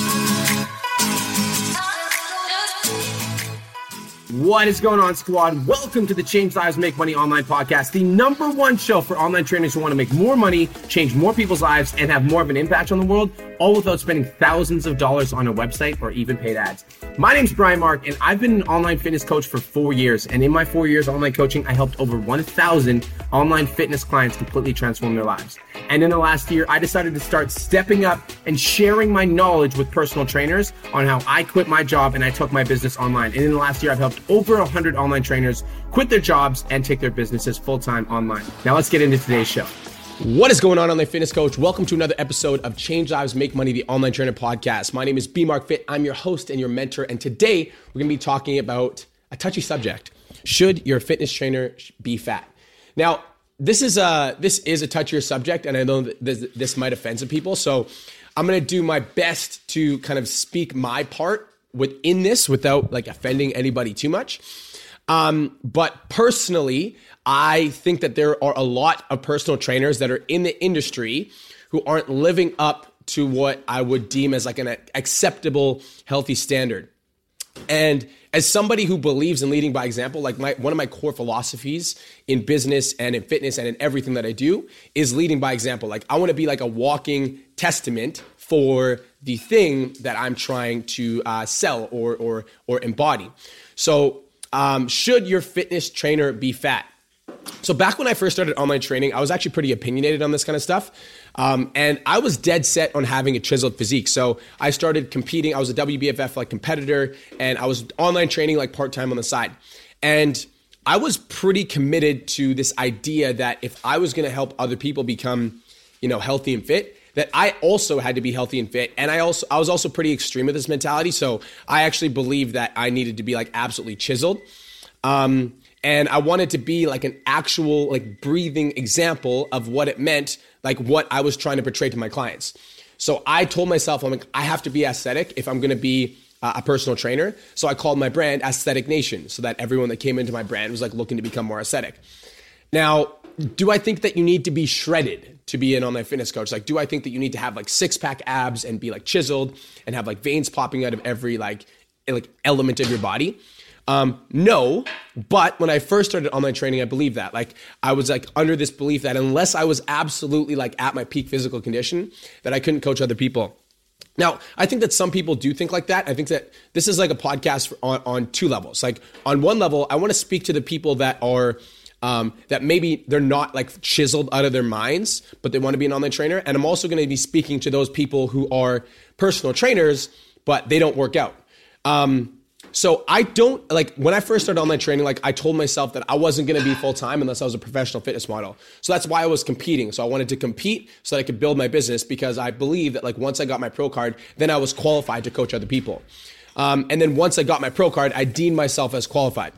Thank you. What is going on, squad? Welcome to the Change Lives Make Money Online podcast, the number one show for online trainers who want to make more money, change more people's lives, and have more of an impact on the world, all without spending thousands of dollars on a website or even paid ads. My name is Brian Mark, and I've been an online fitness coach for four years. And in my four years online coaching, I helped over 1,000 online fitness clients completely transform their lives. And in the last year, I decided to start stepping up and sharing my knowledge with personal trainers on how I quit my job and I took my business online. And in the last year, I've helped over 100 online trainers quit their jobs and take their businesses full time online. Now, let's get into today's show. What is going on, online fitness coach? Welcome to another episode of Change Lives, Make Money, the online trainer podcast. My name is B Mark Fit. I'm your host and your mentor. And today we're going to be talking about a touchy subject. Should your fitness trainer be fat? Now, this is a this is a touchier subject, and I know that this, this might offend some people. So I'm going to do my best to kind of speak my part within this without like offending anybody too much. Um, but personally, I think that there are a lot of personal trainers that are in the industry who aren't living up to what I would deem as like an acceptable, healthy standard. And as somebody who believes in leading by example, like my, one of my core philosophies in business and in fitness and in everything that I do is leading by example. Like I want to be like a walking testament for the thing that I'm trying to uh, sell or or or embody. So, um, should your fitness trainer be fat? So back when I first started online training, I was actually pretty opinionated on this kind of stuff. Um, and I was dead set on having a chiseled physique. So I started competing. I was a WBFF like competitor, and I was online training like part time on the side. And I was pretty committed to this idea that if I was going to help other people become, you know, healthy and fit, that I also had to be healthy and fit. And I also I was also pretty extreme with this mentality. So I actually believed that I needed to be like absolutely chiseled. Um, and I wanted to be like an actual like breathing example of what it meant, like what I was trying to portray to my clients. So I told myself, I'm like, I have to be aesthetic if I'm going to be uh, a personal trainer. So I called my brand Aesthetic Nation, so that everyone that came into my brand was like looking to become more aesthetic. Now, do I think that you need to be shredded to be an online fitness coach? Like, do I think that you need to have like six pack abs and be like chiseled and have like veins popping out of every like like element of your body? Um, no, but when I first started online training, I believed that. Like I was like under this belief that unless I was absolutely like at my peak physical condition, that I couldn't coach other people. Now, I think that some people do think like that. I think that this is like a podcast on, on two levels. Like on one level, I want to speak to the people that are um, that maybe they're not like chiseled out of their minds, but they want to be an online trainer. And I'm also going to be speaking to those people who are personal trainers, but they don't work out. Um, so I don't like when I first started online training, like I told myself that I wasn't going to be full time unless I was a professional fitness model. So that's why I was competing. So I wanted to compete so that I could build my business because I believe that like once I got my pro card, then I was qualified to coach other people. Um, and then once I got my pro card, I deemed myself as qualified.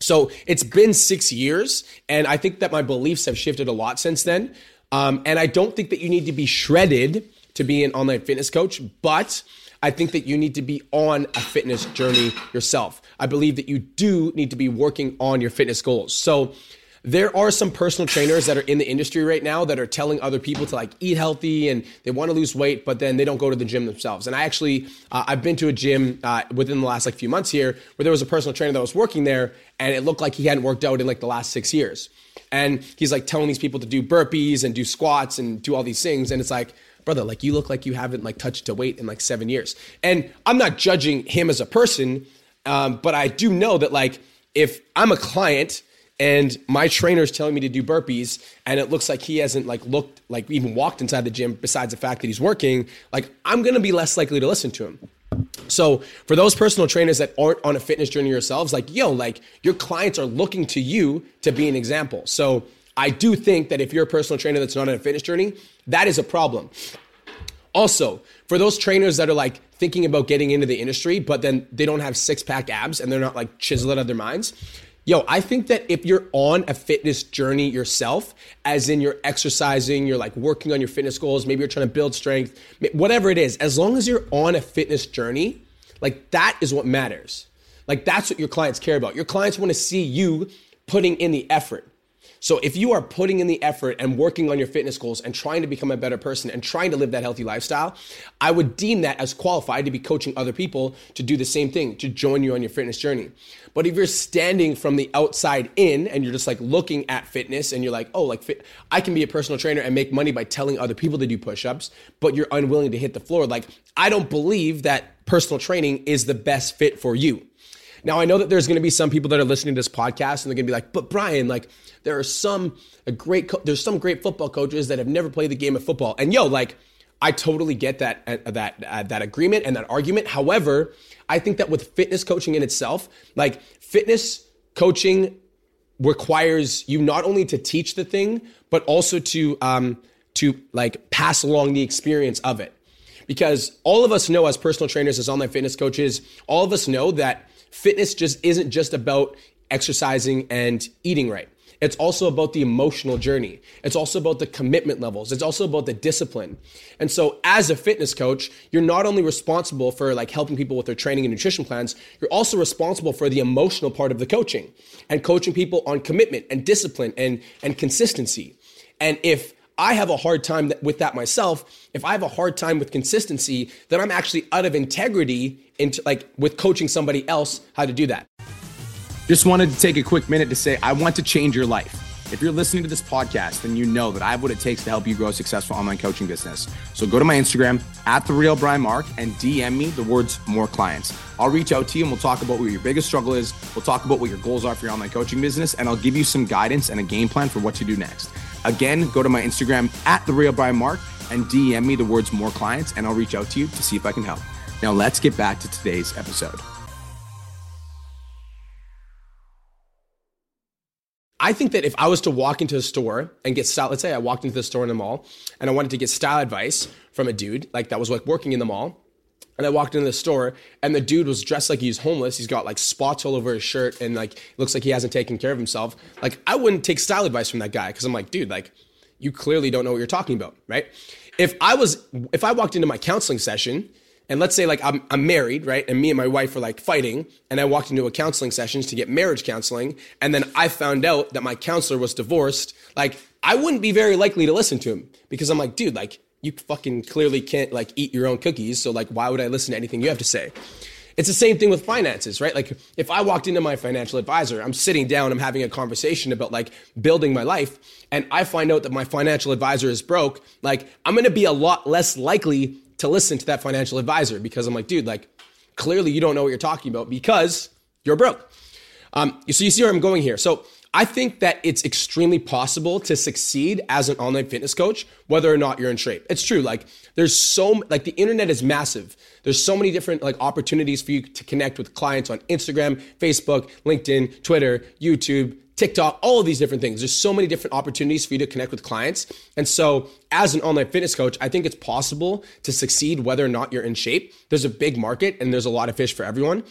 So it's been six years, and I think that my beliefs have shifted a lot since then. Um, and I don't think that you need to be shredded to be an online fitness coach, but I think that you need to be on a fitness journey yourself. I believe that you do need to be working on your fitness goals. So, there are some personal trainers that are in the industry right now that are telling other people to like eat healthy and they want to lose weight, but then they don't go to the gym themselves. And I actually, uh, I've been to a gym uh, within the last like few months here where there was a personal trainer that was working there, and it looked like he hadn't worked out in like the last six years. And he's like telling these people to do burpees and do squats and do all these things, and it's like brother, like you look like you haven't like touched a weight in like seven years. And I'm not judging him as a person, um, but I do know that like if I'm a client and my trainer is telling me to do burpees and it looks like he hasn't like looked like even walked inside the gym besides the fact that he's working. Like i'm to be less likely to listen to him. So for those personal trainers that aren't on a fitness journey yourselves like yo like your clients are looking to you to be an example. So I do think that if you're a personal trainer that's not on a fitness journey, that is a problem. Also, for those trainers that are like thinking about getting into the industry, but then they don't have six pack abs and they're not like chiseled out of their minds, yo, I think that if you're on a fitness journey yourself, as in you're exercising, you're like working on your fitness goals, maybe you're trying to build strength, whatever it is, as long as you're on a fitness journey, like that is what matters. Like that's what your clients care about. Your clients want to see you putting in the effort. So if you are putting in the effort and working on your fitness goals and trying to become a better person and trying to live that healthy lifestyle, I would deem that as qualified to be coaching other people to do the same thing, to join you on your fitness journey. But if you're standing from the outside in and you're just like looking at fitness and you're like, oh, like fit, I can be a personal trainer and make money by telling other people to do push-ups, but you're unwilling to hit the floor, like I don't believe that personal training is the best fit for you. Now I know that there's going to be some people that are listening to this podcast and they're going to be like, "But Brian, like there are some a great co- there's some great football coaches that have never played the game of football." And yo, like I totally get that uh, that uh, that agreement and that argument. However, I think that with fitness coaching in itself, like fitness coaching requires you not only to teach the thing, but also to um, to like pass along the experience of it. Because all of us know as personal trainers, as online fitness coaches, all of us know that fitness just isn't just about exercising and eating right. It's also about the emotional journey. It's also about the commitment levels. It's also about the discipline. And so as a fitness coach, you're not only responsible for like helping people with their training and nutrition plans, you're also responsible for the emotional part of the coaching and coaching people on commitment and discipline and and consistency. And if I have a hard time with that myself. If I have a hard time with consistency, then I'm actually out of integrity into like with coaching somebody else how to do that. Just wanted to take a quick minute to say I want to change your life. If you're listening to this podcast, then you know that I have what it takes to help you grow a successful online coaching business. So go to my Instagram at the real Brian Mark and DM me the words more clients. I'll reach out to you and we'll talk about what your biggest struggle is. We'll talk about what your goals are for your online coaching business, and I'll give you some guidance and a game plan for what to do next. Again, go to my Instagram at the real Brian Mark and DM me the words more clients, and I'll reach out to you to see if I can help. Now let's get back to today's episode. I think that if I was to walk into a store and get style, let's say I walked into the store in the mall and I wanted to get style advice from a dude like that was like working in the mall. And I walked into the store and the dude was dressed like he's homeless. He's got like spots all over his shirt and like looks like he hasn't taken care of himself. Like I wouldn't take style advice from that guy because I'm like, dude, like you clearly don't know what you're talking about, right? If I was if I walked into my counseling session and let's say like I'm, I'm married, right? And me and my wife were like fighting and I walked into a counseling session to get marriage counseling. And then I found out that my counselor was divorced. Like I wouldn't be very likely to listen to him because I'm like, dude, like you fucking clearly can't like eat your own cookies. So like, why would I listen to anything you have to say? It's the same thing with finances, right? Like if I walked into my financial advisor, I'm sitting down, I'm having a conversation about like building my life and I find out that my financial advisor is broke, like I'm to be a lot less likely to listen to that financial advisor because I'm like, dude, like clearly you don't know what you're talking about because you're broke. Um, so you see where I'm going here. So I think that it's extremely possible to succeed as an online fitness coach, whether or not you're in shape. It's true. Like there's so like the internet is massive. There's so many different like opportunities for you to connect with clients on Instagram, Facebook, LinkedIn, Twitter, YouTube, TikTok, all of these different things. There's so many different opportunities for you to connect with clients. And so, as an online fitness coach, I think it's possible to succeed whether or not you're in shape. There's a big market and there's a lot of fish for everyone.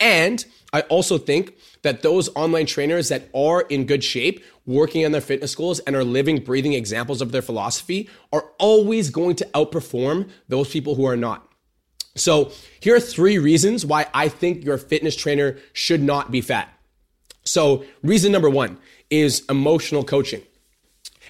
And I also think that those online trainers that are in good shape, working on their fitness goals, and are living, breathing examples of their philosophy are always going to outperform those people who are not. So, here are three reasons why I think your fitness trainer should not be fat. So, reason number one is emotional coaching.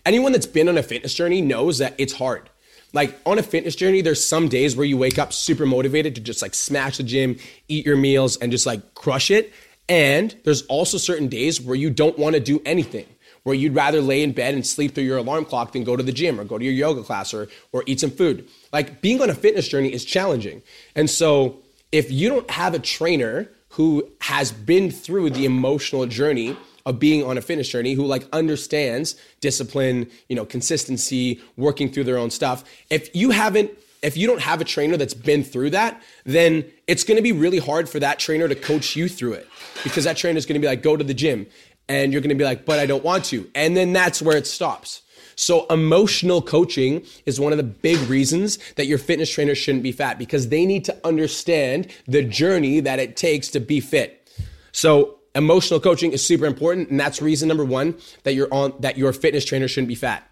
Anyone that's been on a fitness journey knows that it's hard. Like on a fitness journey, there's some days where you wake up super motivated to just like smash the gym, eat your meals, and just like crush it. And there's also certain days where you don't want to do anything, where you'd rather lay in bed and sleep through your alarm clock than go to the gym or go to your yoga class or, or eat some food. Like being on a fitness journey is challenging. And so if you don't have a trainer who has been through the emotional journey of being on a fitness journey who like understands discipline, you know, consistency, working through their own stuff. If you haven't if you don't have a trainer that's been through that, then it's going to be really hard for that trainer to coach you through it because that trainer is going to be like go to the gym and you're going to be like but I don't want to. And then that's where it stops. So emotional coaching is one of the big reasons that your fitness trainer shouldn't be fat because they need to understand the journey that it takes to be fit. So emotional coaching is super important and that's reason number 1 that you're on that your fitness trainer shouldn't be fat.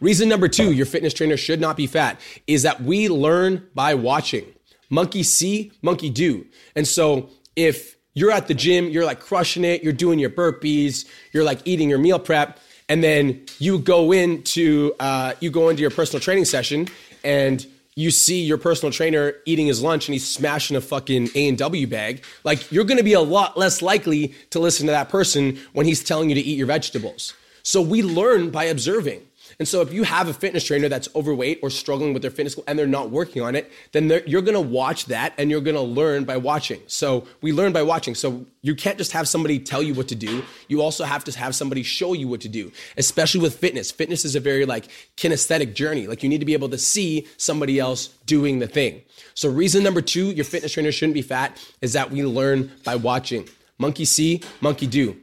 Reason number 2 your fitness trainer should not be fat is that we learn by watching. Monkey see, monkey do. And so if you're at the gym, you're like crushing it, you're doing your burpees, you're like eating your meal prep, and then you go into uh, you go into your personal training session and you see your personal trainer eating his lunch and he's smashing a fucking A&W bag, like you're going to be a lot less likely to listen to that person when he's telling you to eat your vegetables. So we learn by observing. And so if you have a fitness trainer that's overweight or struggling with their fitness goal and they're not working on it, then you're going to watch that and you're going to learn by watching. So we learn by watching. So you can't just have somebody tell you what to do. You also have to have somebody show you what to do, especially with fitness. Fitness is a very like kinesthetic journey. Like you need to be able to see somebody else doing the thing. So reason number 2, your fitness trainer shouldn't be fat is that we learn by watching. Monkey see, monkey do.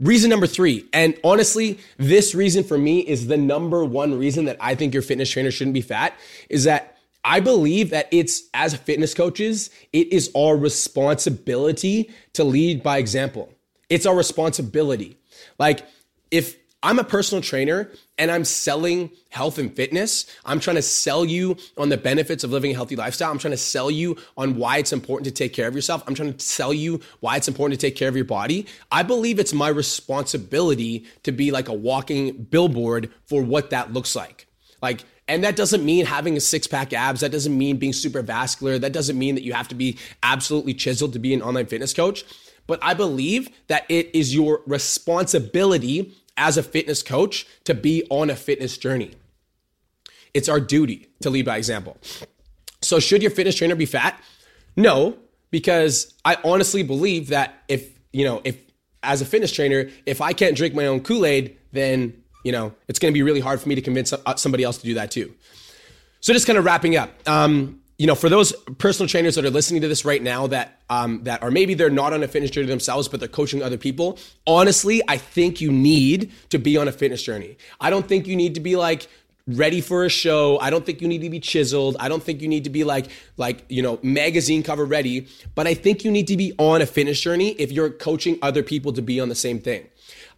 Reason number three, and honestly, this reason for me is the number one reason that I think your fitness trainer shouldn't be fat is that I believe that it's as fitness coaches, it is our responsibility to lead by example. It's our responsibility. Like, if I'm a personal trainer and I'm selling health and fitness. I'm trying to sell you on the benefits of living a healthy lifestyle. I'm trying to sell you on why it's important to take care of yourself. I'm trying to sell you why it's important to take care of your body. I believe it's my responsibility to be like a walking billboard for what that looks like. Like, and that doesn't mean having a six pack abs. That doesn't mean being super vascular. That doesn't mean that you have to be absolutely chiseled to be an online fitness coach. But I believe that it is your responsibility as a fitness coach to be on a fitness journey. It's our duty to lead by example. So, should your fitness trainer be fat? No, because I honestly believe that if, you know, if as a fitness trainer, if I can't drink my own Kool Aid, then, you know, it's to be really hard for me to convince uh, somebody else to do that too. So, just kind of wrapping up. Um, you know, for those personal trainers that are listening to this right now that um, that are maybe they're not on a fitness journey themselves, but they're coaching other people. Honestly, I think you need to be on a fitness journey. I don't think you need to be like ready for a show. I don't think you need to be chiseled. I don't think you need to be like like, you know, magazine cover ready, but I think you need to be on a fitness journey if you're coaching other people to be on the same thing.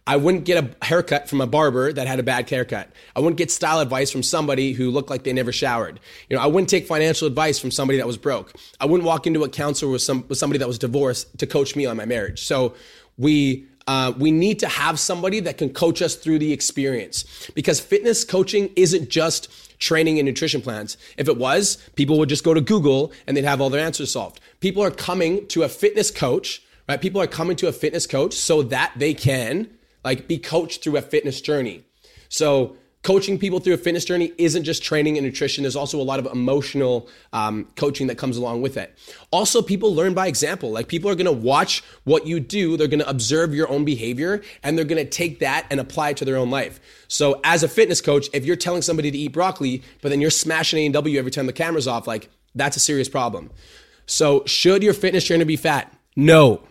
I wouldn't get a haircut from a barber that had a bad haircut. I wouldn't get style advice from somebody who looked like they never showered. You know, I wouldn't take financial advice from somebody that was broke. I wouldn't walk into a counselor with some with somebody that was divorced to coach me on my marriage. So we uh, we need to have somebody that can coach us through the experience because fitness coaching isn't just training and nutrition plans. If it was, people would just go to Google and they'd have all their answers solved. People are coming to a fitness coach, right? People are coming to a fitness coach so that they can like be coached through a fitness journey. So coaching people through a fitness journey isn't just training and nutrition. There's also a lot of emotional um, coaching that comes along with it. Also, people learn by example. Like people are going to watch what you do. They're going to observe your own behavior and they're going to take that and apply it to their own life. So as a fitness coach, if you're telling somebody to eat broccoli, but then you're smashing A&W every time the camera's off, like that's a serious problem. So should your fitness trainer be fat? No.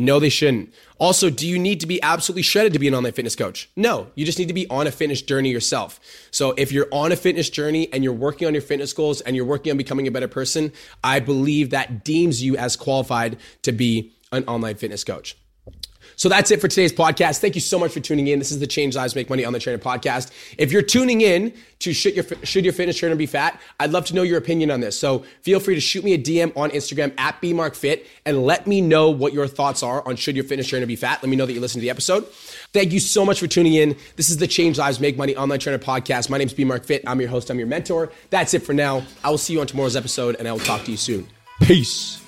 No, they shouldn't. Also, do you need to be absolutely shredded to be an online fitness coach? No, you just need to be on a fitness journey yourself. So if you're on a fitness journey and you're working on your fitness goals and you're working on becoming a better person, I believe that deems you as qualified to be an online fitness coach. So that's it for today's podcast. Thank you so much for tuning in. This is the Change Lives Make Money Online Trainer podcast. If you're tuning in to should your should your fitness trainer be fat, I'd love to know your opinion on this. So feel free to shoot me a DM on Instagram at bmarkfit and let me know what your thoughts are on should your fitness trainer be fat. Let me know that you listened to the episode. Thank you so much for tuning in. This is the Change Lives Make Money Online Trainer podcast. My name is B Mark Fit. I'm your host. I'm your mentor. That's it for now. I will see you on tomorrow's episode, and I will talk to you soon. Peace.